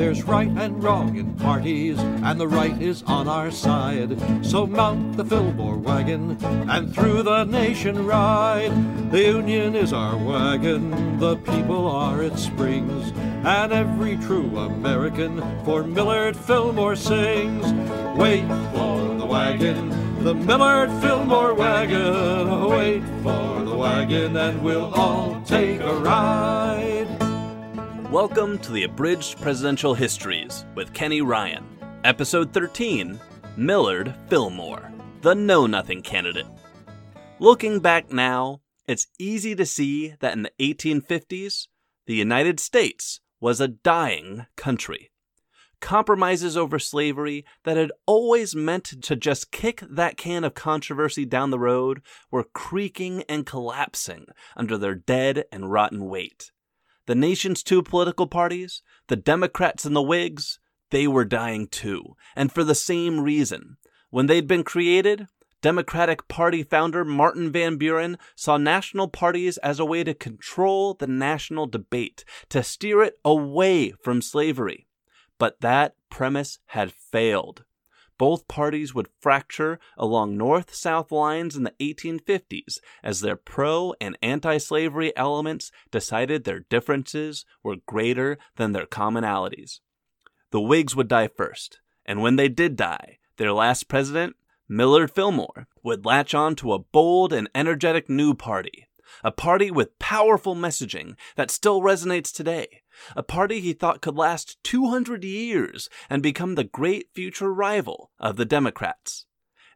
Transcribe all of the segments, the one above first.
There's right and wrong in parties, and the right is on our side. So mount the Fillmore wagon and through the nation ride. The Union is our wagon, the people are its springs, and every true American for Millard Fillmore sings. Wait for the wagon, the Millard Fillmore wagon. Wait for the wagon, and we'll all take a ride. Welcome to the Abridged Presidential Histories with Kenny Ryan, Episode 13 Millard Fillmore, the Know Nothing candidate. Looking back now, it's easy to see that in the 1850s, the United States was a dying country compromises over slavery that had always meant to just kick that can of controversy down the road were creaking and collapsing under their dead and rotten weight. The nation's two political parties, the Democrats and the Whigs, they were dying too, and for the same reason. When they'd been created, Democratic Party founder Martin Van Buren saw national parties as a way to control the national debate, to steer it away from slavery. But that premise had failed. Both parties would fracture along north south lines in the 1850s as their pro and anti slavery elements decided their differences were greater than their commonalities. The Whigs would die first, and when they did die, their last president, Millard Fillmore, would latch on to a bold and energetic new party, a party with powerful messaging that still resonates today, a party he thought could last 200 years and become the great future rival of the Democrats.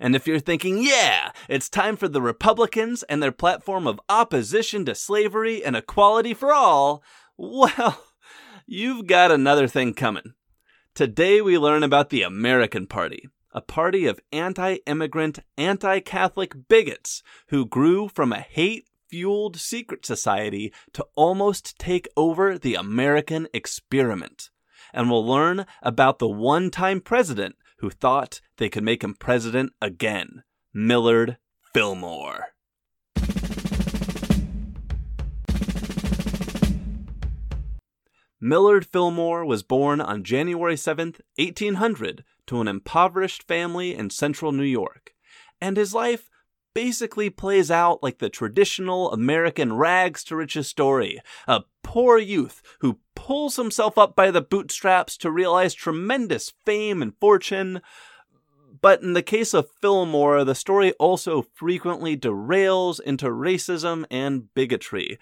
And if you're thinking, yeah, it's time for the Republicans and their platform of opposition to slavery and equality for all, well, you've got another thing coming. Today we learn about the American Party, a party of anti immigrant, anti Catholic bigots who grew from a hate fueled secret society to almost take over the American experiment. And we'll learn about the one time president who thought they could make him president again Millard Fillmore. Millard Fillmore was born on January 7, 1800, to an impoverished family in central New York, and his life basically plays out like the traditional American rags to riches story. A poor youth who pulls himself up by the bootstraps to realize tremendous fame and fortune. But in the case of Fillmore, the story also frequently derails into racism and bigotry.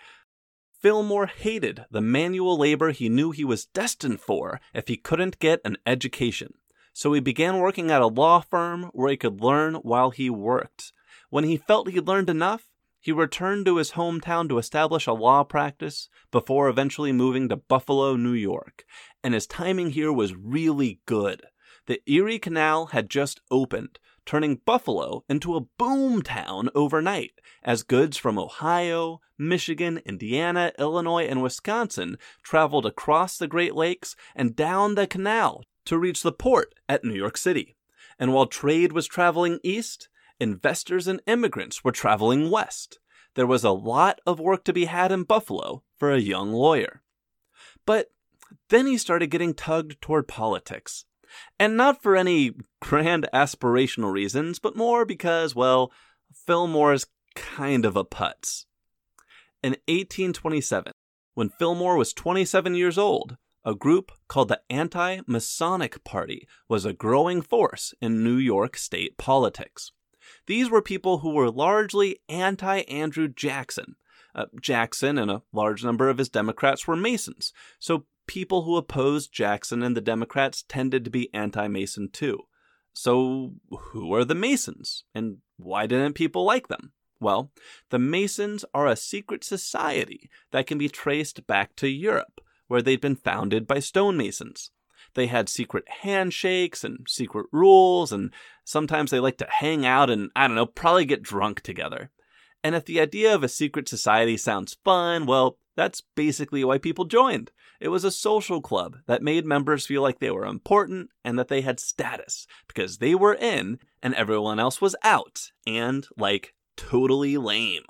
Fillmore hated the manual labor he knew he was destined for if he couldn't get an education. So he began working at a law firm where he could learn while he worked. When he felt he'd learned enough, he returned to his hometown to establish a law practice before eventually moving to Buffalo, New York. And his timing here was really good. The Erie Canal had just opened, turning Buffalo into a boom town overnight as goods from Ohio, Michigan, Indiana, Illinois, and Wisconsin traveled across the Great Lakes and down the canal to reach the port at New York City. And while trade was traveling east, investors and immigrants were traveling west. There was a lot of work to be had in Buffalo for a young lawyer. But then he started getting tugged toward politics. And not for any grand aspirational reasons, but more because, well, Fillmore's kind of a putz. In 1827, when Fillmore was 27 years old, a group called the Anti Masonic Party was a growing force in New York state politics. These were people who were largely anti Andrew Jackson. Uh, Jackson and a large number of his Democrats were Masons, so people who opposed Jackson and the Democrats tended to be anti Mason too. So, who are the Masons, and why didn't people like them? Well, the Masons are a secret society that can be traced back to Europe, where they'd been founded by stonemasons. They had secret handshakes and secret rules, and sometimes they like to hang out and, I don't know, probably get drunk together. And if the idea of a secret society sounds fun, well, that's basically why people joined. It was a social club that made members feel like they were important and that they had status because they were in and everyone else was out and, like, totally lame.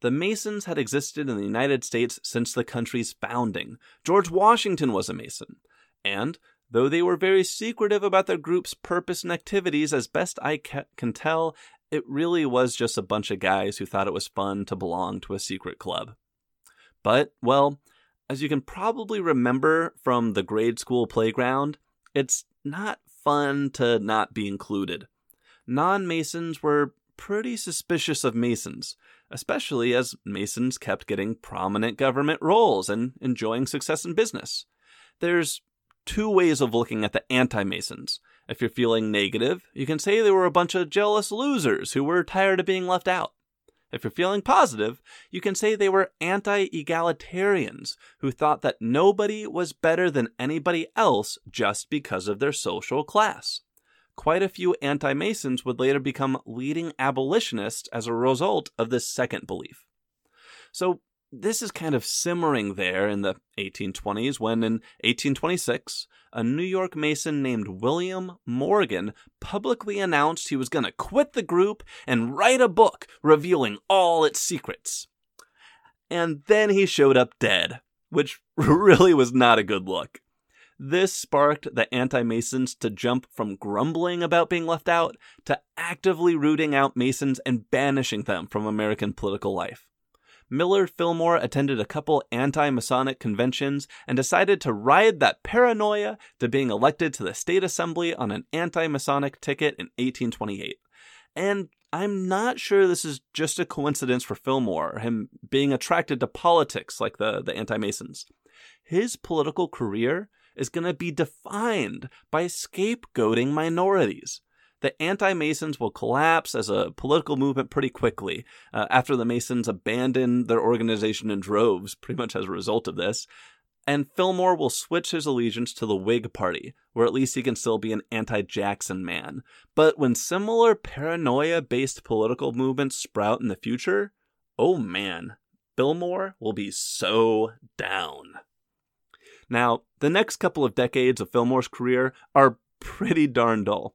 The Masons had existed in the United States since the country's founding. George Washington was a Mason. And, though they were very secretive about their group's purpose and activities, as best I ca- can tell, it really was just a bunch of guys who thought it was fun to belong to a secret club. But, well, as you can probably remember from the grade school playground, it's not fun to not be included. Non Masons were pretty suspicious of Masons, especially as Masons kept getting prominent government roles and enjoying success in business. There's two ways of looking at the anti Masons. If you're feeling negative, you can say they were a bunch of jealous losers who were tired of being left out. If you're feeling positive, you can say they were anti egalitarians who thought that nobody was better than anybody else just because of their social class. Quite a few anti Masons would later become leading abolitionists as a result of this second belief. So, this is kind of simmering there in the 1820s when, in 1826, a New York Mason named William Morgan publicly announced he was going to quit the group and write a book revealing all its secrets. And then he showed up dead, which really was not a good look. This sparked the anti Masons to jump from grumbling about being left out to actively rooting out Masons and banishing them from American political life. Millard Fillmore attended a couple anti Masonic conventions and decided to ride that paranoia to being elected to the state assembly on an anti Masonic ticket in 1828. And I'm not sure this is just a coincidence for Fillmore, him being attracted to politics like the, the anti Masons. His political career is going to be defined by scapegoating minorities the anti Masons will collapse as a political movement pretty quickly uh, after the Masons abandon their organization in droves, pretty much as a result of this. And Fillmore will switch his allegiance to the Whig Party, where at least he can still be an anti Jackson man. But when similar paranoia based political movements sprout in the future, oh man, Fillmore will be so down. Now, the next couple of decades of Fillmore's career are pretty darn dull.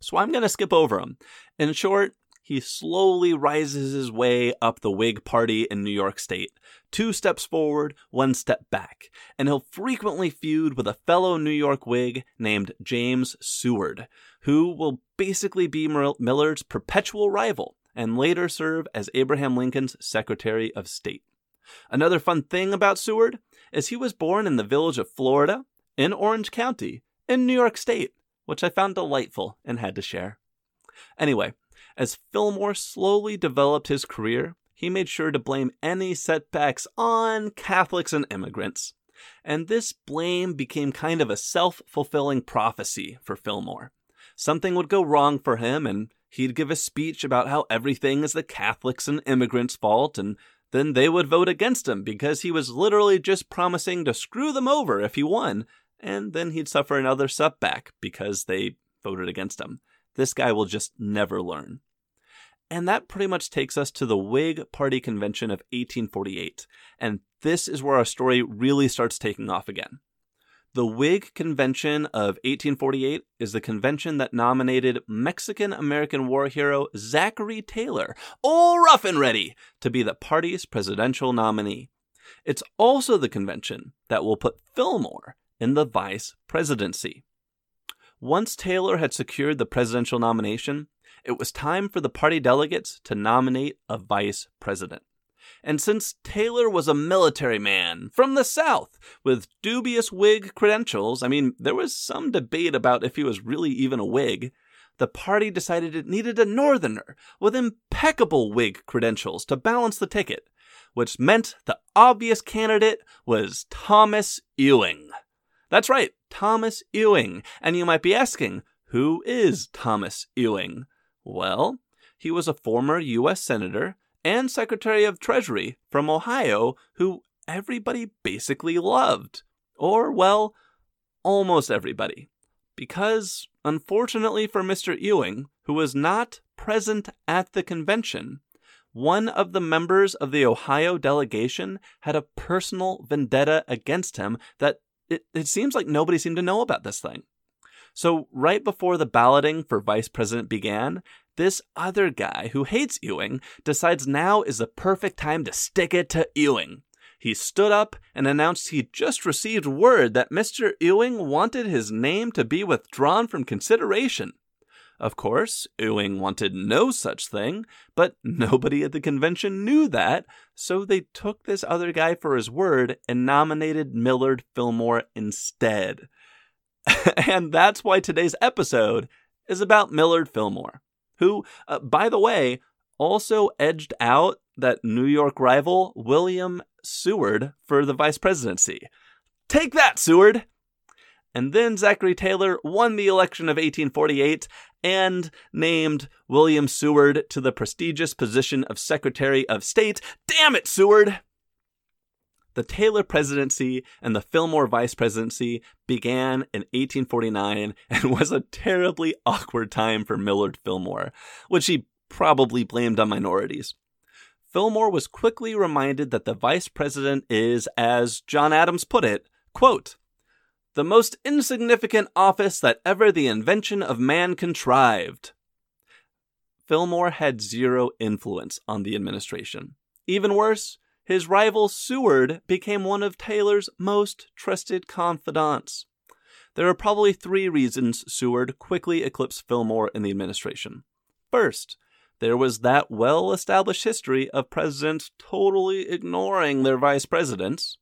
So I'm going to skip over him. In short, he slowly rises his way up the Whig Party in New York State. Two steps forward, one step back. And he'll frequently feud with a fellow New York Whig named James Seward, who will basically be Millard's perpetual rival and later serve as Abraham Lincoln's Secretary of State. Another fun thing about Seward is he was born in the village of Florida in Orange County in New York State which I found delightful and had to share. Anyway, as Fillmore slowly developed his career, he made sure to blame any setbacks on Catholics and immigrants. And this blame became kind of a self fulfilling prophecy for Fillmore. Something would go wrong for him, and he'd give a speech about how everything is the Catholics and immigrants' fault, and then they would vote against him because he was literally just promising to screw them over if he won, and then he'd suffer another setback because they voted against him. This guy will just never learn. And that pretty much takes us to the Whig Party Convention of 1848. And this is where our story really starts taking off again. The Whig Convention of 1848 is the convention that nominated Mexican American war hero Zachary Taylor, all rough and ready, to be the party's presidential nominee. It's also the convention that will put Fillmore in the vice presidency. Once Taylor had secured the presidential nomination, it was time for the party delegates to nominate a vice president. And since Taylor was a military man from the South with dubious Whig credentials, I mean, there was some debate about if he was really even a Whig, the party decided it needed a Northerner with impeccable Whig credentials to balance the ticket, which meant the obvious candidate was Thomas Ewing. That's right, Thomas Ewing. And you might be asking, who is Thomas Ewing? Well, he was a former U.S. Senator and Secretary of Treasury from Ohio who everybody basically loved. Or, well, almost everybody. Because, unfortunately for Mr. Ewing, who was not present at the convention, one of the members of the Ohio delegation had a personal vendetta against him that it, it seems like nobody seemed to know about this thing. So, right before the balloting for vice president began, this other guy who hates Ewing decides now is the perfect time to stick it to Ewing. he stood up and announced he'd just received word that Mr. Ewing wanted his name to be withdrawn from consideration. Of course, Ewing wanted no such thing, but nobody at the convention knew that, so they took this other guy for his word and nominated Millard Fillmore instead. and that's why today's episode is about Millard Fillmore, who, uh, by the way, also edged out that New York rival William Seward for the vice presidency. Take that, Seward! And then Zachary Taylor won the election of 1848 and named William Seward to the prestigious position of Secretary of State. Damn it, Seward! The Taylor presidency and the Fillmore vice presidency began in 1849 and was a terribly awkward time for Millard Fillmore, which he probably blamed on minorities. Fillmore was quickly reminded that the vice president is, as John Adams put it, quote, the most insignificant office that ever the invention of man contrived. Fillmore had zero influence on the administration. Even worse, his rival Seward became one of Taylor's most trusted confidants. There are probably three reasons Seward quickly eclipsed Fillmore in the administration. First, there was that well established history of presidents totally ignoring their vice presidents.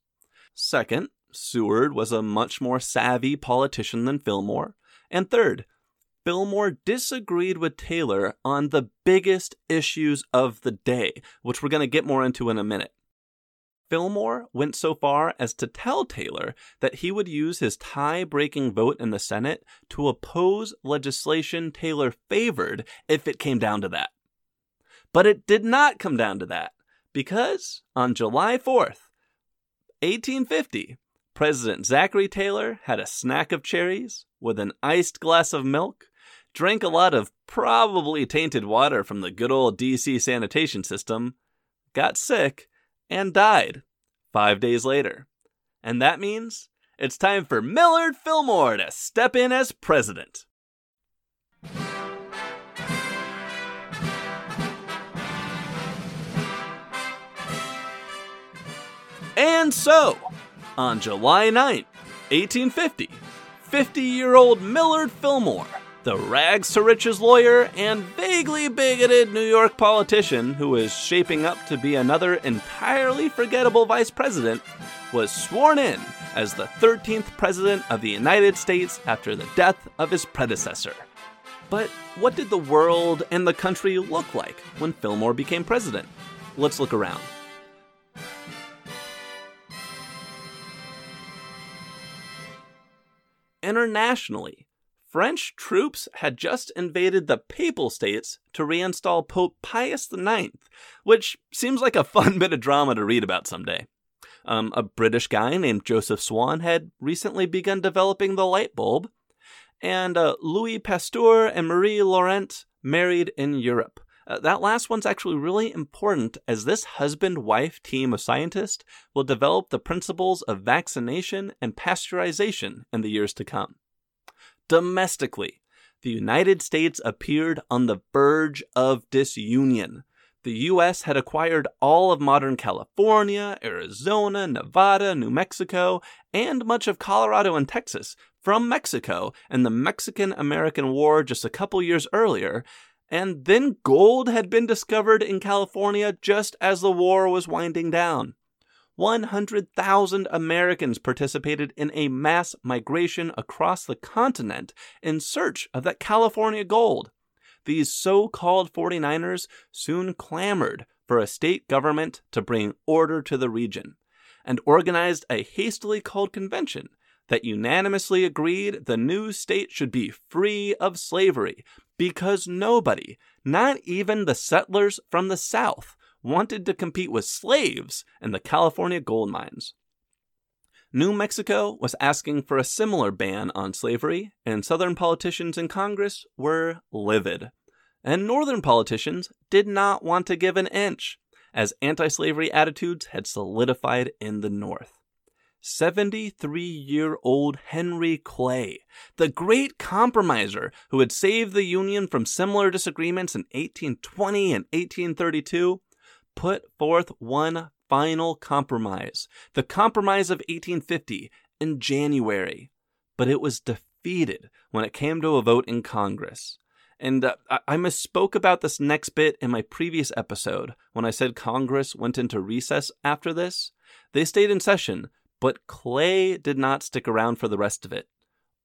Second, Seward was a much more savvy politician than Fillmore. And third, Fillmore disagreed with Taylor on the biggest issues of the day, which we're going to get more into in a minute. Fillmore went so far as to tell Taylor that he would use his tie breaking vote in the Senate to oppose legislation Taylor favored if it came down to that. But it did not come down to that, because on July 4th, 1850, President Zachary Taylor had a snack of cherries with an iced glass of milk, drank a lot of probably tainted water from the good old DC sanitation system, got sick, and died five days later. And that means it's time for Millard Fillmore to step in as president. And so, on July 9, 1850, 50 year old Millard Fillmore, the rags to riches lawyer and vaguely bigoted New York politician who is shaping up to be another entirely forgettable vice president, was sworn in as the 13th president of the United States after the death of his predecessor. But what did the world and the country look like when Fillmore became president? Let's look around. Internationally. French troops had just invaded the Papal States to reinstall Pope Pius IX, which seems like a fun bit of drama to read about someday. Um, a British guy named Joseph Swan had recently begun developing the light bulb, and uh, Louis Pasteur and Marie Laurent married in Europe. Uh, that last one's actually really important as this husband wife team of scientists will develop the principles of vaccination and pasteurization in the years to come. Domestically, the United States appeared on the verge of disunion. The U.S. had acquired all of modern California, Arizona, Nevada, New Mexico, and much of Colorado and Texas from Mexico in the Mexican American War just a couple years earlier, and then gold had been discovered in California just as the war was winding down. 100,000 Americans participated in a mass migration across the continent in search of that California gold. These so called 49ers soon clamored for a state government to bring order to the region and organized a hastily called convention that unanimously agreed the new state should be free of slavery because nobody, not even the settlers from the South, wanted to compete with slaves in the California gold mines. New Mexico was asking for a similar ban on slavery, and Southern politicians in Congress were livid. And Northern politicians did not want to give an inch, as anti slavery attitudes had solidified in the North. 73 year old Henry Clay, the great compromiser who had saved the Union from similar disagreements in 1820 and 1832, put forth one final compromise, the Compromise of 1850, in January, but it was defeated when it came to a vote in Congress. And uh, I misspoke about this next bit in my previous episode when I said Congress went into recess after this. They stayed in session, but Clay did not stick around for the rest of it.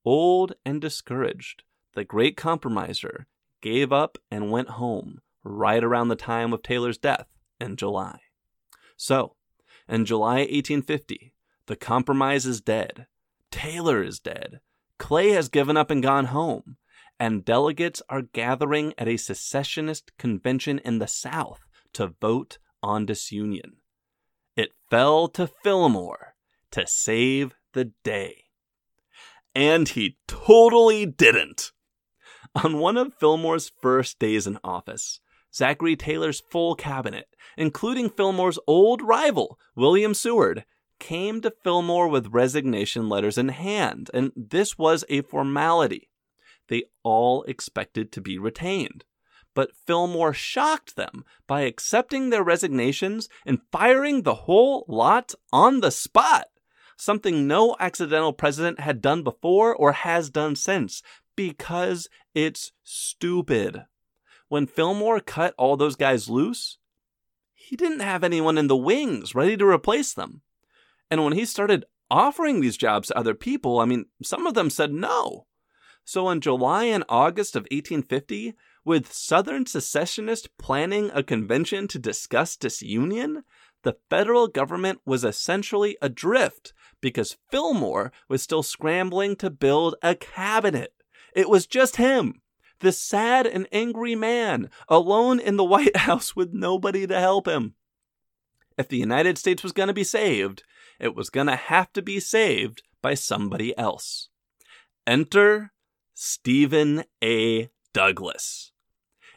Old and discouraged, the great compromiser gave up and went home right around the time of Taylor's death in July. So, in July 1850, the compromise is dead. Taylor is dead. Clay has given up and gone home. And delegates are gathering at a secessionist convention in the South to vote on disunion. It fell to Fillmore to save the day. And he totally didn't. On one of Fillmore's first days in office, Zachary Taylor's full cabinet, including Fillmore's old rival, William Seward, came to Fillmore with resignation letters in hand, and this was a formality. They all expected to be retained. But Fillmore shocked them by accepting their resignations and firing the whole lot on the spot, something no accidental president had done before or has done since, because it's stupid when Fillmore cut all those guys loose, he didn't have anyone in the wings ready to replace them. And when he started offering these jobs to other people, I mean, some of them said no. So in July and August of 1850, with Southern secessionists planning a convention to discuss disunion, the federal government was essentially adrift because Fillmore was still scrambling to build a cabinet. It was just him this sad and angry man, alone in the White House with nobody to help him. If the United States was going to be saved, it was going to have to be saved by somebody else. Enter Stephen A. Douglas.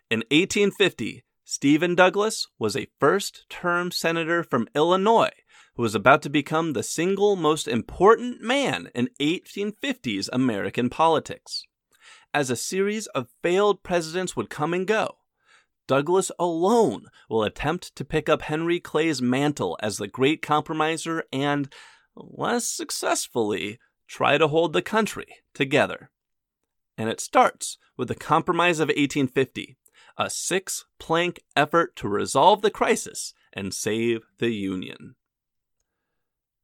In 1850, Stephen Douglas was a first term senator from Illinois who was about to become the single most important man in 1850s American politics as a series of failed presidents would come and go. Douglas alone will attempt to pick up Henry Clay's mantle as the great compromiser and, less successfully, try to hold the country together. And it starts with the Compromise of 1850, a six plank effort to resolve the crisis and save the Union.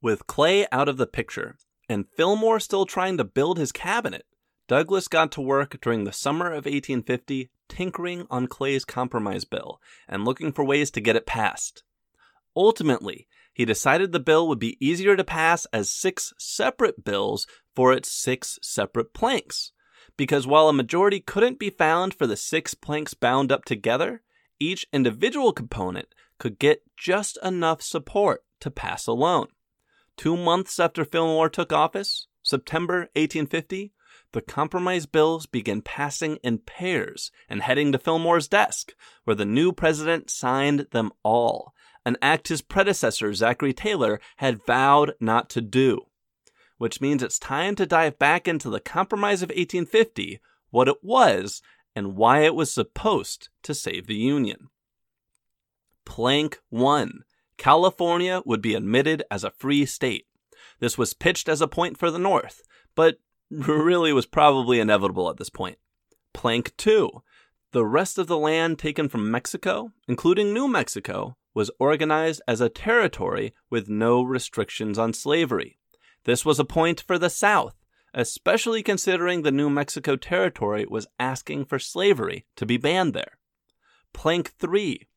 With Clay out of the picture, and Fillmore still trying to build his cabinet, Douglas got to work during the summer of 1850 tinkering on Clay's compromise bill and looking for ways to get it passed. Ultimately, he decided the bill would be easier to pass as six separate bills for its six separate planks. Because while a majority couldn't be found for the six planks bound up together, each individual component could get just enough support to pass alone. Two months after Fillmore took office, September 1850, the compromise bills began passing in pairs and heading to Fillmore's desk, where the new president signed them all, an act his predecessor, Zachary Taylor, had vowed not to do. Which means it's time to dive back into the Compromise of 1850, what it was, and why it was supposed to save the Union. Plank 1 California would be admitted as a free state. This was pitched as a point for the North, but really was probably inevitable at this point. Plank 2. The rest of the land taken from Mexico, including New Mexico, was organized as a territory with no restrictions on slavery. This was a point for the South, especially considering the New Mexico Territory was asking for slavery to be banned there. Plank 3.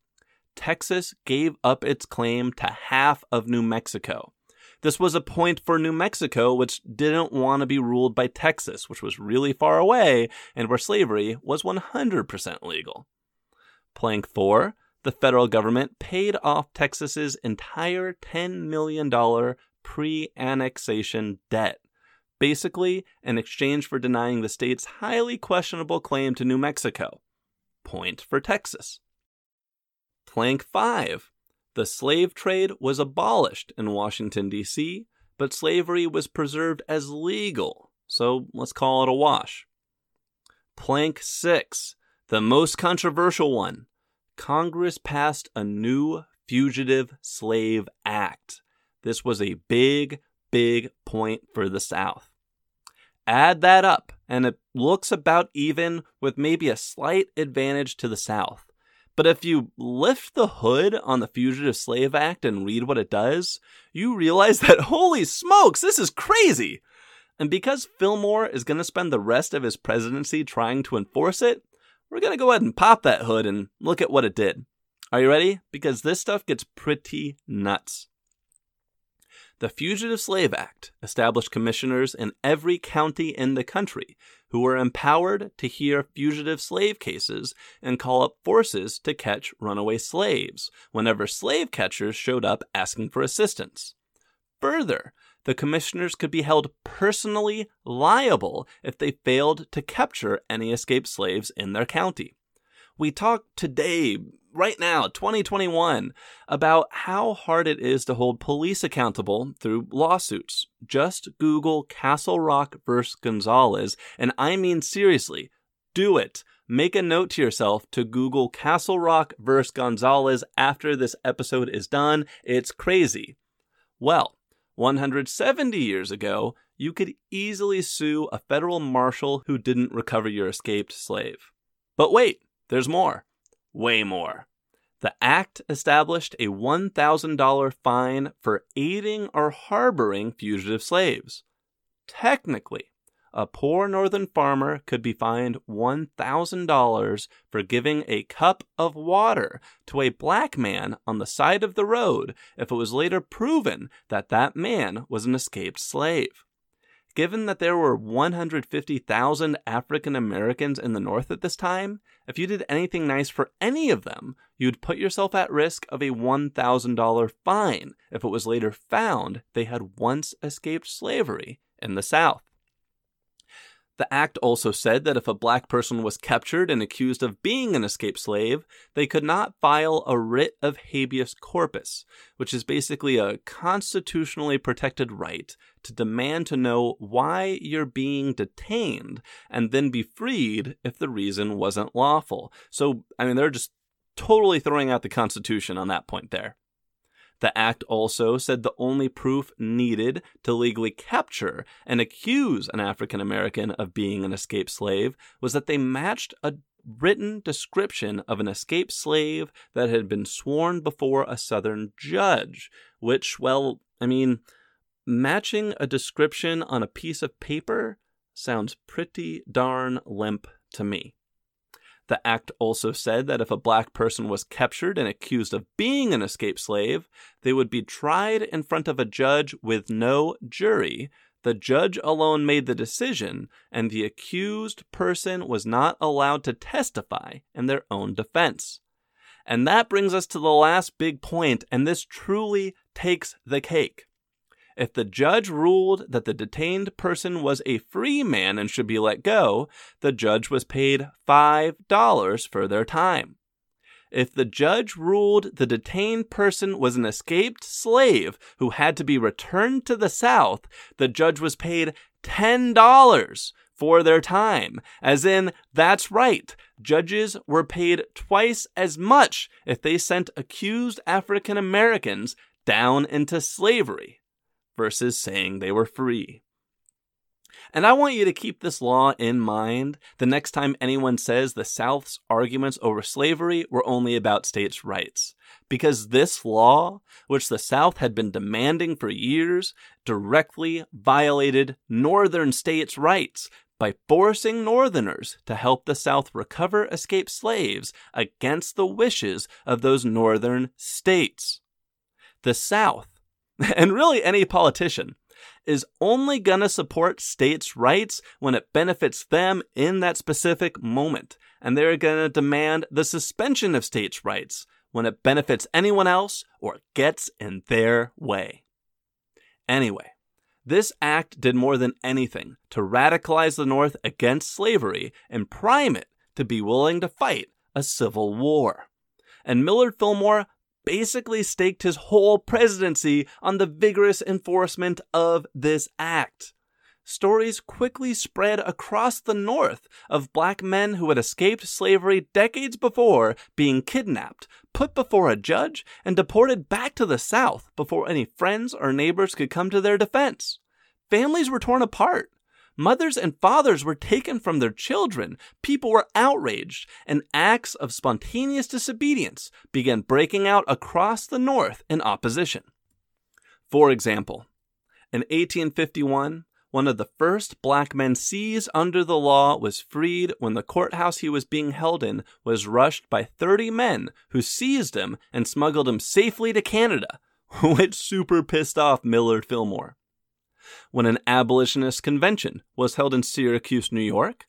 Texas gave up its claim to half of New Mexico, this was a point for New Mexico, which didn't want to be ruled by Texas, which was really far away and where slavery was 100% legal. Plank 4 the federal government paid off Texas's entire $10 million pre annexation debt, basically in exchange for denying the state's highly questionable claim to New Mexico. Point for Texas. Plank 5 the slave trade was abolished in Washington, D.C., but slavery was preserved as legal, so let's call it a wash. Plank 6, the most controversial one. Congress passed a new Fugitive Slave Act. This was a big, big point for the South. Add that up, and it looks about even with maybe a slight advantage to the South. But if you lift the hood on the Fugitive Slave Act and read what it does, you realize that holy smokes, this is crazy! And because Fillmore is going to spend the rest of his presidency trying to enforce it, we're going to go ahead and pop that hood and look at what it did. Are you ready? Because this stuff gets pretty nuts. The Fugitive Slave Act established commissioners in every county in the country who were empowered to hear fugitive slave cases and call up forces to catch runaway slaves whenever slave catchers showed up asking for assistance. Further, the commissioners could be held personally liable if they failed to capture any escaped slaves in their county. We talk today, right now, 2021, about how hard it is to hold police accountable through lawsuits. Just Google Castle Rock vs. Gonzales, and I mean seriously, do it. Make a note to yourself to Google Castle Rock vs. Gonzales after this episode is done. It's crazy. Well, 170 years ago, you could easily sue a federal marshal who didn't recover your escaped slave. But wait, there's more. Way more. The act established a $1,000 fine for aiding or harboring fugitive slaves. Technically, a poor northern farmer could be fined $1,000 for giving a cup of water to a black man on the side of the road if it was later proven that that man was an escaped slave. Given that there were 150,000 African Americans in the North at this time, if you did anything nice for any of them, you'd put yourself at risk of a $1,000 fine if it was later found they had once escaped slavery in the South. The act also said that if a black person was captured and accused of being an escaped slave, they could not file a writ of habeas corpus, which is basically a constitutionally protected right to demand to know why you're being detained and then be freed if the reason wasn't lawful. So, I mean, they're just totally throwing out the Constitution on that point there. The act also said the only proof needed to legally capture and accuse an African American of being an escaped slave was that they matched a written description of an escaped slave that had been sworn before a Southern judge, which, well, I mean, matching a description on a piece of paper sounds pretty darn limp to me. The act also said that if a black person was captured and accused of being an escaped slave, they would be tried in front of a judge with no jury. The judge alone made the decision, and the accused person was not allowed to testify in their own defense. And that brings us to the last big point, and this truly takes the cake. If the judge ruled that the detained person was a free man and should be let go, the judge was paid $5 for their time. If the judge ruled the detained person was an escaped slave who had to be returned to the South, the judge was paid $10 for their time. As in, that's right, judges were paid twice as much if they sent accused African Americans down into slavery versus saying they were free. And I want you to keep this law in mind the next time anyone says the South's arguments over slavery were only about states' rights. Because this law, which the South had been demanding for years, directly violated Northern states' rights by forcing Northerners to help the South recover escaped slaves against the wishes of those Northern states. The South and really any politician, is only going to support states' rights when it benefits them in that specific moment. And they're going to demand the suspension of states' rights when it benefits anyone else or gets in their way. Anyway, this act did more than anything to radicalize the North against slavery and prime it to be willing to fight a civil war. And Millard Fillmore basically staked his whole presidency on the vigorous enforcement of this act. Stories quickly spread across the North of black men who had escaped slavery decades before being kidnapped, put before a judge, and deported back to the South before any friends or neighbors could come to their defense. Families were torn apart. Mothers and fathers were taken from their children. People were outraged, and acts of spontaneous disobedience began breaking out across the North in opposition. For example, in 1851, one of the first black men seized under the law was freed when the courthouse he was being held in was rushed by 30 men who seized him and smuggled him safely to Canada, which super pissed off Millard Fillmore. When an abolitionist convention was held in Syracuse, New York,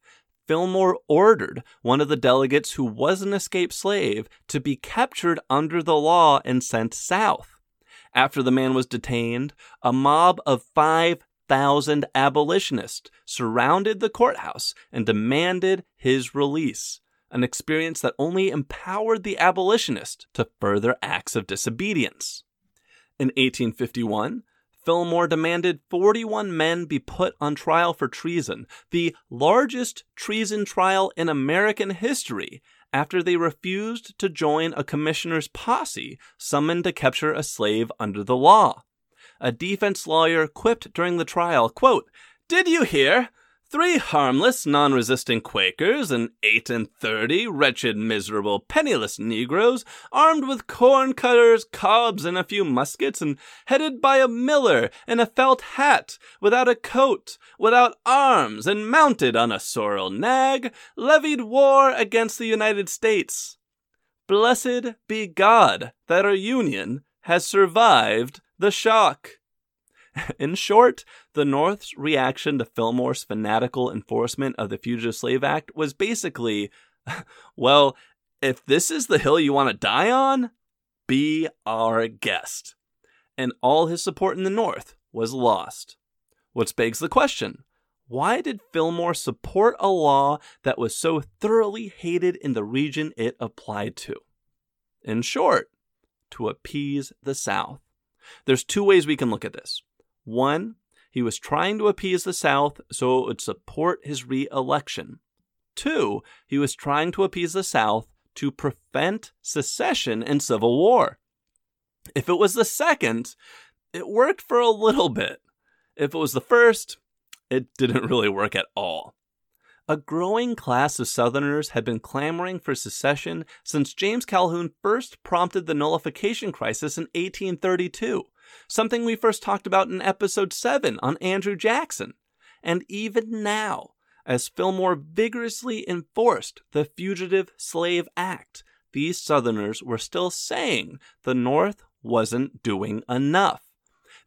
Fillmore ordered one of the delegates who was an escaped slave to be captured under the law and sent south. After the man was detained, a mob of five thousand abolitionists surrounded the courthouse and demanded his release, an experience that only empowered the abolitionist to further acts of disobedience. In 1851, Fillmore demanded 41 men be put on trial for treason, the largest treason trial in American history, after they refused to join a commissioner's posse summoned to capture a slave under the law a defense lawyer quipped during the trial, quote, Did you hear? Three harmless, non resisting Quakers and eight and thirty wretched, miserable, penniless Negroes, armed with corn cutters, cobs, and a few muskets, and headed by a miller in a felt hat, without a coat, without arms, and mounted on a sorrel nag, levied war against the United States. Blessed be God that our Union has survived the shock. In short, the North's reaction to Fillmore's fanatical enforcement of the Fugitive Slave Act was basically well, if this is the hill you want to die on, be our guest. And all his support in the North was lost. Which begs the question why did Fillmore support a law that was so thoroughly hated in the region it applied to? In short, to appease the South. There's two ways we can look at this. One, he was trying to appease the South so it would support his re election. Two, he was trying to appease the South to prevent secession and civil war. If it was the second, it worked for a little bit. If it was the first, it didn't really work at all. A growing class of Southerners had been clamoring for secession since James Calhoun first prompted the nullification crisis in 1832, something we first talked about in episode 7 on Andrew Jackson. And even now, as Fillmore vigorously enforced the Fugitive Slave Act, these Southerners were still saying the North wasn't doing enough.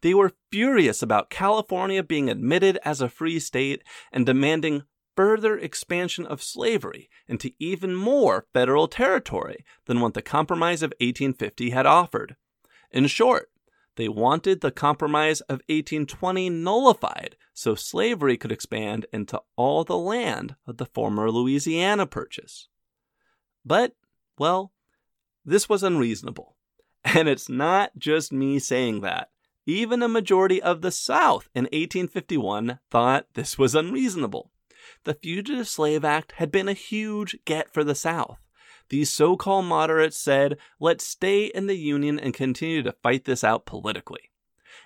They were furious about California being admitted as a free state and demanding further expansion of slavery into even more federal territory than what the Compromise of 1850 had offered. In short, they wanted the Compromise of 1820 nullified so slavery could expand into all the land of the former Louisiana Purchase. But, well, this was unreasonable. And it's not just me saying that. Even a majority of the South in 1851 thought this was unreasonable the Fugitive Slave Act had been a huge get for the South. These so called moderates said, let's stay in the Union and continue to fight this out politically.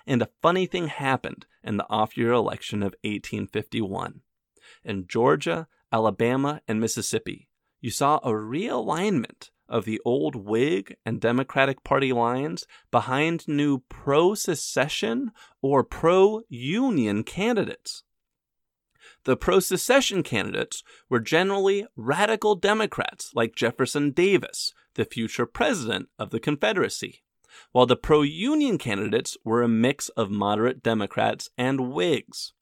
And a funny thing happened in the off year election of 1851. In Georgia, Alabama, and Mississippi, you saw a realignment of the old Whig and Democratic Party lines behind new pro secession or pro union candidates. The pro secession candidates were generally radical Democrats like Jefferson Davis, the future president of the Confederacy, while the pro union candidates were a mix of moderate Democrats and Whigs.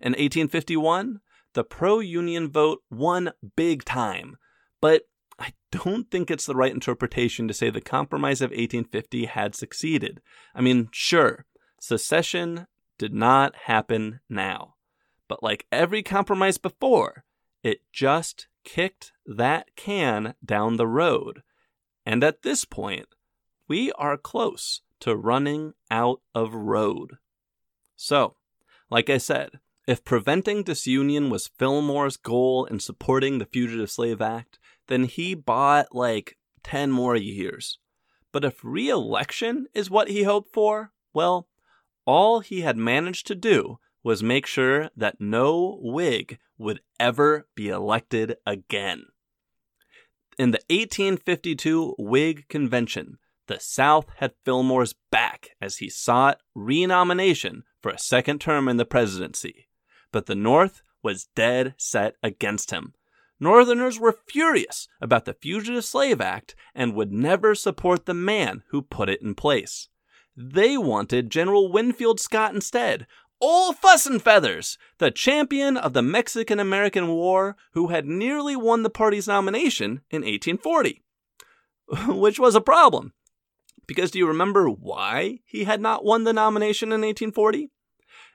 In 1851, the pro union vote won big time, but I don't think it's the right interpretation to say the Compromise of 1850 had succeeded. I mean, sure, secession did not happen now. But like every compromise before, it just kicked that can down the road. And at this point, we are close to running out of road. So, like I said, if preventing disunion was Fillmore's goal in supporting the Fugitive Slave Act, then he bought like 10 more years. But if re election is what he hoped for, well, all he had managed to do was make sure that no Whig would ever be elected again. In the 1852 Whig convention, the South had Fillmore's back as he sought renomination for a second term in the presidency. But the North was dead set against him. Northerners were furious about the Fugitive Slave Act and would never support the man who put it in place. They wanted General Winfield Scott instead, Ol' Fuss and Feathers, the champion of the Mexican American War who had nearly won the party's nomination in 1840. Which was a problem. Because do you remember why he had not won the nomination in 1840?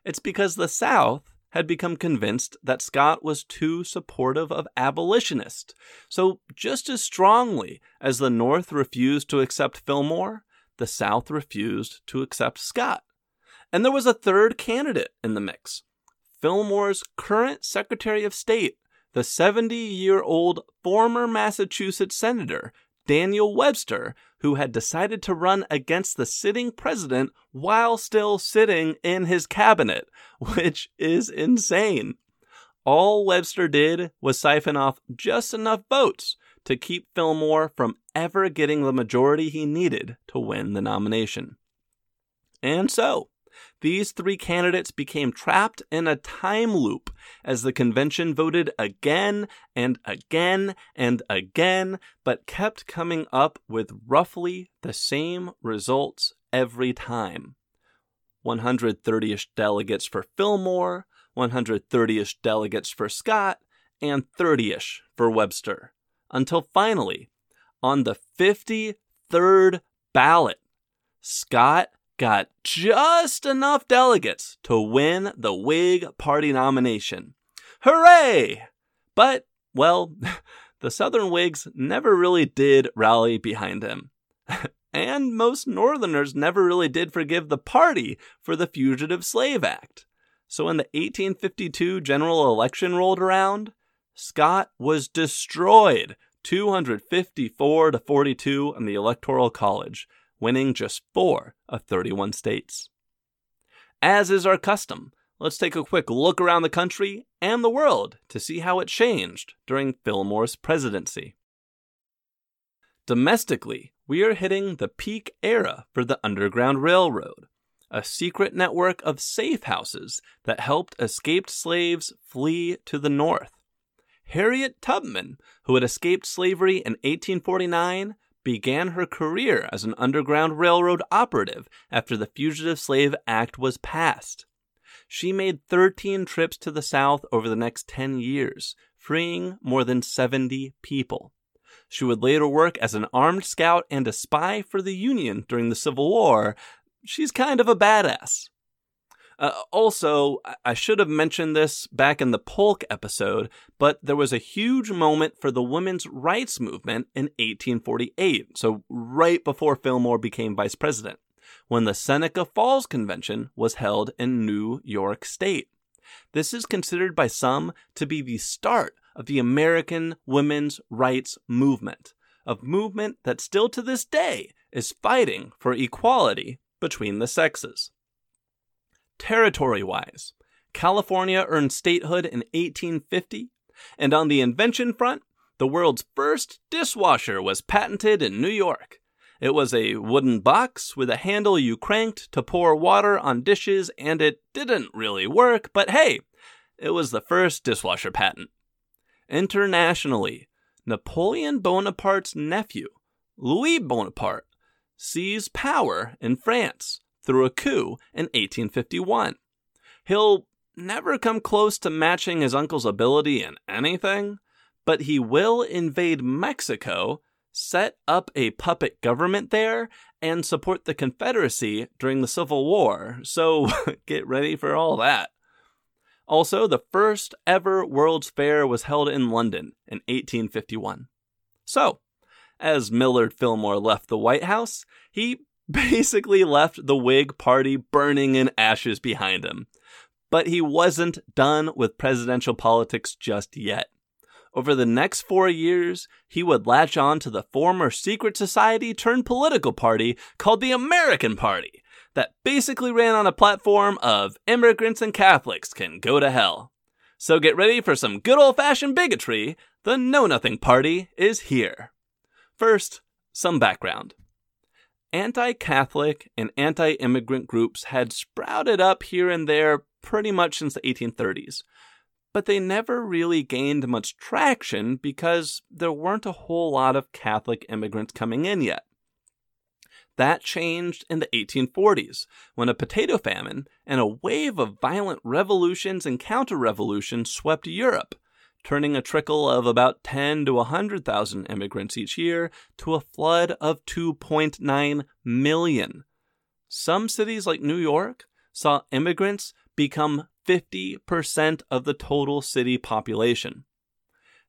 It's because the South had become convinced that Scott was too supportive of abolitionists. So, just as strongly as the North refused to accept Fillmore, the South refused to accept Scott. And there was a third candidate in the mix Fillmore's current Secretary of State, the 70 year old former Massachusetts Senator Daniel Webster, who had decided to run against the sitting president while still sitting in his cabinet, which is insane. All Webster did was siphon off just enough votes to keep Fillmore from ever getting the majority he needed to win the nomination. And so, these three candidates became trapped in a time loop as the convention voted again and again and again, but kept coming up with roughly the same results every time 130 ish delegates for Fillmore, 130 ish delegates for Scott, and 30 ish for Webster. Until finally, on the 53rd ballot, Scott got just enough delegates to win the Whig Party nomination. Hooray! But, well, the Southern Whigs never really did rally behind him. and most Northerners never really did forgive the party for the Fugitive Slave Act. So when the 1852 general election rolled around, Scott was destroyed 254 to 42 in the Electoral College, winning just four of 31 states. As is our custom, let's take a quick look around the country and the world to see how it changed during Fillmore's presidency. Domestically, we are hitting the peak era for the Underground Railroad, a secret network of safe houses that helped escaped slaves flee to the north. Harriet Tubman, who had escaped slavery in 1849, began her career as an Underground Railroad operative after the Fugitive Slave Act was passed. She made 13 trips to the South over the next 10 years, freeing more than 70 people. She would later work as an armed scout and a spy for the Union during the Civil War. She's kind of a badass. Uh, also, I should have mentioned this back in the Polk episode, but there was a huge moment for the women's rights movement in 1848, so right before Fillmore became vice president, when the Seneca Falls Convention was held in New York State. This is considered by some to be the start of the American women's rights movement, a movement that still to this day is fighting for equality between the sexes. Territory wise, California earned statehood in 1850, and on the invention front, the world's first dishwasher was patented in New York. It was a wooden box with a handle you cranked to pour water on dishes, and it didn't really work, but hey, it was the first dishwasher patent. Internationally, Napoleon Bonaparte's nephew, Louis Bonaparte, seized power in France through a coup in 1851. He'll never come close to matching his uncle's ability in anything, but he will invade Mexico, set up a puppet government there, and support the Confederacy during the Civil War. So get ready for all that. Also, the first ever World's Fair was held in London in 1851. So, as Millard Fillmore left the White House, he basically left the Whig Party burning in ashes behind him. But he wasn't done with presidential politics just yet. Over the next four years, he would latch on to the former secret society turned political party called the American Party, that basically ran on a platform of immigrants and Catholics can go to hell. So get ready for some good old fashioned bigotry. The Know Nothing Party is here. First, some background. Anti Catholic and anti immigrant groups had sprouted up here and there pretty much since the 1830s but they never really gained much traction because there weren't a whole lot of Catholic immigrants coming in yet. That changed in the 1840s when a potato famine and a wave of violent revolutions and counter revolutions swept Europe, turning a trickle of about 10 to 100,000 immigrants each year to a flood of 2.9 million. Some cities like New York saw immigrants become 50% of the total city population.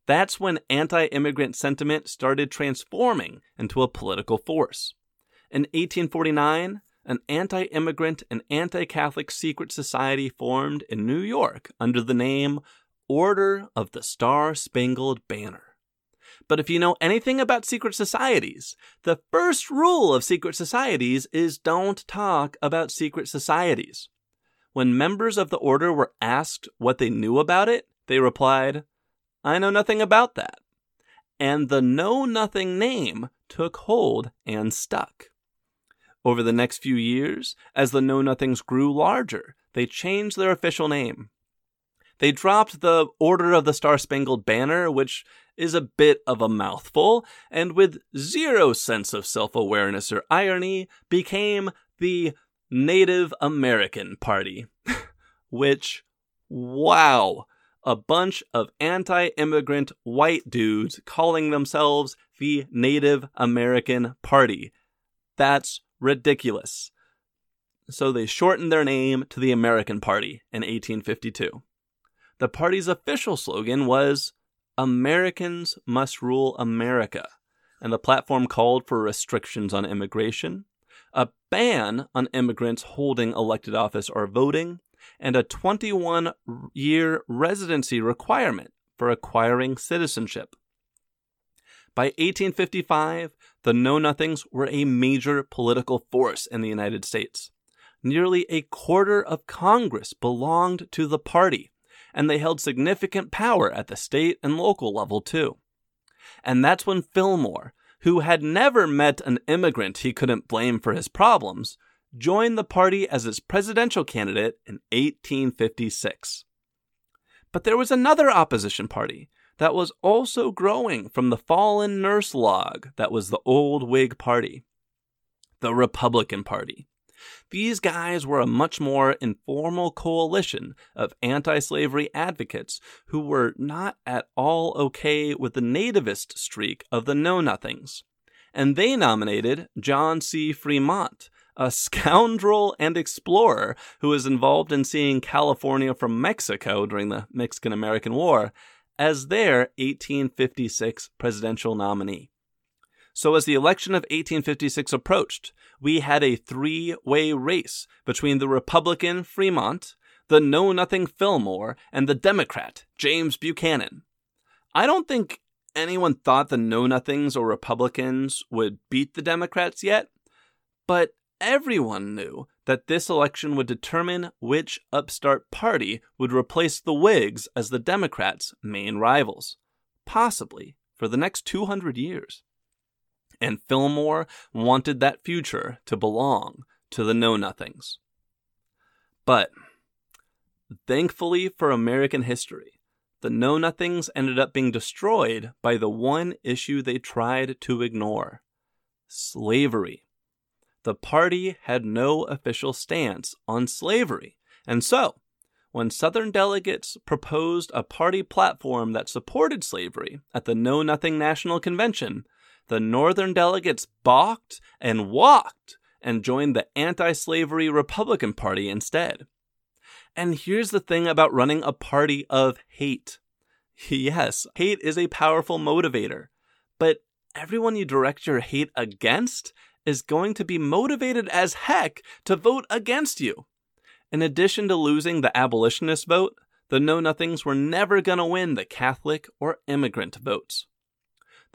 That's when anti immigrant sentiment started transforming into a political force. In 1849, an anti immigrant and anti Catholic secret society formed in New York under the name Order of the Star Spangled Banner. But if you know anything about secret societies, the first rule of secret societies is don't talk about secret societies. When members of the order were asked what they knew about it, they replied, I know nothing about that. And the Know Nothing name took hold and stuck. Over the next few years, as the Know Nothings grew larger, they changed their official name. They dropped the Order of the Star Spangled Banner, which is a bit of a mouthful, and with zero sense of self awareness or irony, became the Native American Party, which, wow, a bunch of anti immigrant white dudes calling themselves the Native American Party. That's ridiculous. So they shortened their name to the American Party in 1852. The party's official slogan was Americans Must Rule America, and the platform called for restrictions on immigration, a ban on immigrants holding elected office or voting, and a 21 year residency requirement for acquiring citizenship. By 1855, the Know Nothings were a major political force in the United States. Nearly a quarter of Congress belonged to the party, and they held significant power at the state and local level, too. And that's when Fillmore, who had never met an immigrant he couldn't blame for his problems, joined the party as its presidential candidate in 1856. But there was another opposition party that was also growing from the fallen nurse log that was the old Whig Party, the Republican Party. These guys were a much more informal coalition of anti slavery advocates who were not at all okay with the nativist streak of the Know Nothings. And they nominated John C. Fremont, a scoundrel and explorer who was involved in seeing California from Mexico during the Mexican American War, as their 1856 presidential nominee. So, as the election of 1856 approached, we had a three way race between the Republican Fremont, the Know Nothing Fillmore, and the Democrat James Buchanan. I don't think anyone thought the Know Nothings or Republicans would beat the Democrats yet, but everyone knew that this election would determine which upstart party would replace the Whigs as the Democrats' main rivals, possibly for the next 200 years and Fillmore wanted that future to belong to the Know Nothings. But, thankfully for American history, the Know Nothings ended up being destroyed by the one issue they tried to ignore slavery. The party had no official stance on slavery, and so, when Southern delegates proposed a party platform that supported slavery at the Know Nothing National Convention, the Northern delegates balked and walked and joined the anti slavery Republican Party instead. And here's the thing about running a party of hate. Yes, hate is a powerful motivator, but everyone you direct your hate against is going to be motivated as heck to vote against you. In addition to losing the abolitionist vote, the Know Nothings were never going to win the Catholic or immigrant votes.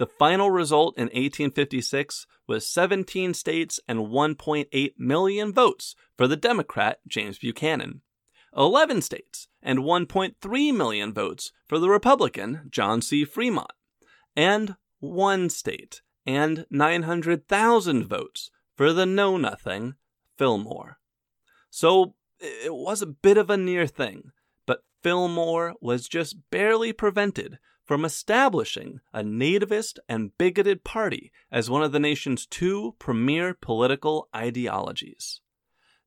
The final result in 1856 was 17 states and 1.8 million votes for the Democrat James Buchanan, 11 states and 1.3 million votes for the Republican John C. Fremont, and one state and 900,000 votes for the Know Nothing Fillmore. So it was a bit of a near thing, but Fillmore was just barely prevented from establishing a nativist and bigoted party as one of the nation's two premier political ideologies.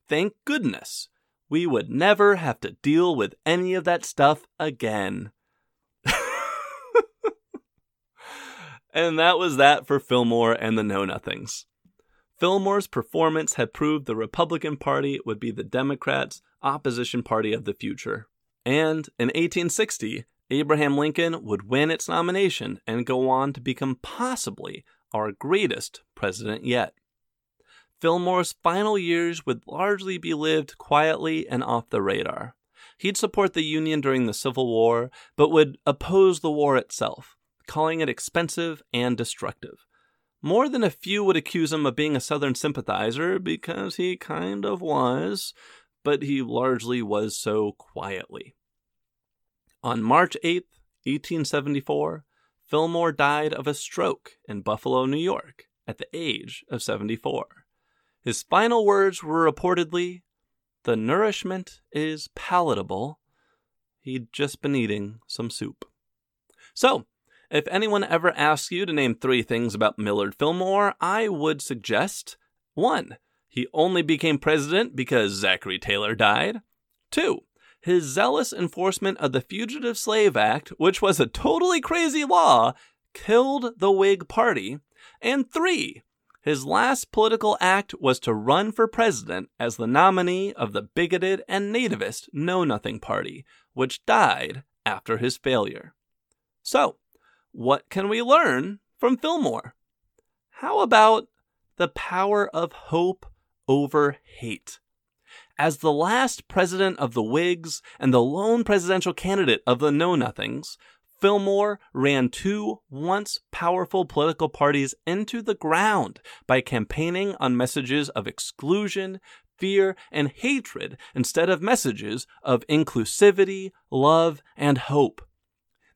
Thank goodness we would never have to deal with any of that stuff again. and that was that for Fillmore and the Know Nothings. Fillmore's performance had proved the Republican Party would be the Democrats' opposition party of the future. And in 1860, Abraham Lincoln would win its nomination and go on to become possibly our greatest president yet. Fillmore's final years would largely be lived quietly and off the radar. He'd support the Union during the Civil War, but would oppose the war itself, calling it expensive and destructive. More than a few would accuse him of being a Southern sympathizer because he kind of was, but he largely was so quietly. On March 8, 1874, Fillmore died of a stroke in Buffalo, New York, at the age of 74. His final words were reportedly, The nourishment is palatable. He'd just been eating some soup. So, if anyone ever asks you to name three things about Millard Fillmore, I would suggest 1. He only became president because Zachary Taylor died. 2. His zealous enforcement of the Fugitive Slave Act, which was a totally crazy law, killed the Whig Party. And 3. His last political act was to run for president as the nominee of the bigoted and nativist Know Nothing Party, which died after his failure. So, what can we learn from Fillmore? How about the power of hope over hate? As the last president of the Whigs and the lone presidential candidate of the Know Nothings, Fillmore ran two once powerful political parties into the ground by campaigning on messages of exclusion, fear, and hatred instead of messages of inclusivity, love, and hope.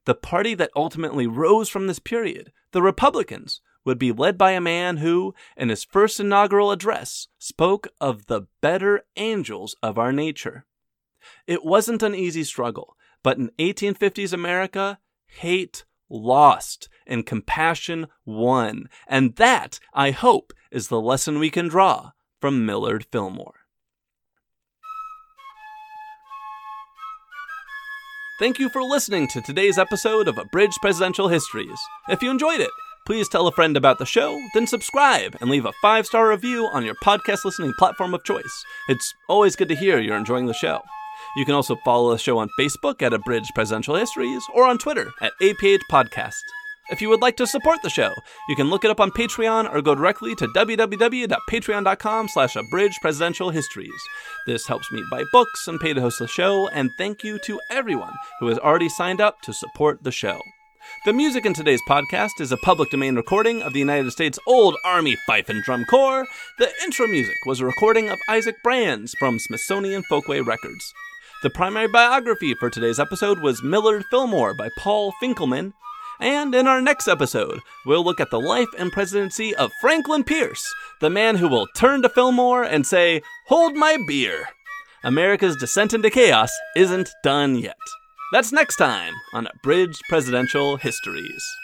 The party that ultimately rose from this period, the Republicans, would be led by a man who, in his first inaugural address, spoke of the better angels of our nature. It wasn't an easy struggle, but in 1850s America, hate lost and compassion won. And that, I hope, is the lesson we can draw from Millard Fillmore. Thank you for listening to today's episode of Abridged Presidential Histories. If you enjoyed it, please tell a friend about the show, then subscribe and leave a five star review on your podcast listening platform of choice. It's always good to hear you're enjoying the show. You can also follow the show on Facebook at Abridged Presidential Histories or on Twitter at APH Podcast. If you would like to support the show, you can look it up on Patreon or go directly to www.patreon.com slash abridged presidential histories. This helps me buy books and pay to host the show, and thank you to everyone who has already signed up to support the show. The music in today's podcast is a public domain recording of the United States Old Army Fife and Drum Corps. The intro music was a recording of Isaac Brands from Smithsonian Folkway Records. The primary biography for today's episode was Millard Fillmore by Paul Finkelman. And in our next episode, we'll look at the life and presidency of Franklin Pierce, the man who will turn to Fillmore and say, Hold my beer. America's descent into chaos isn't done yet. That's next time on Abridged Presidential Histories.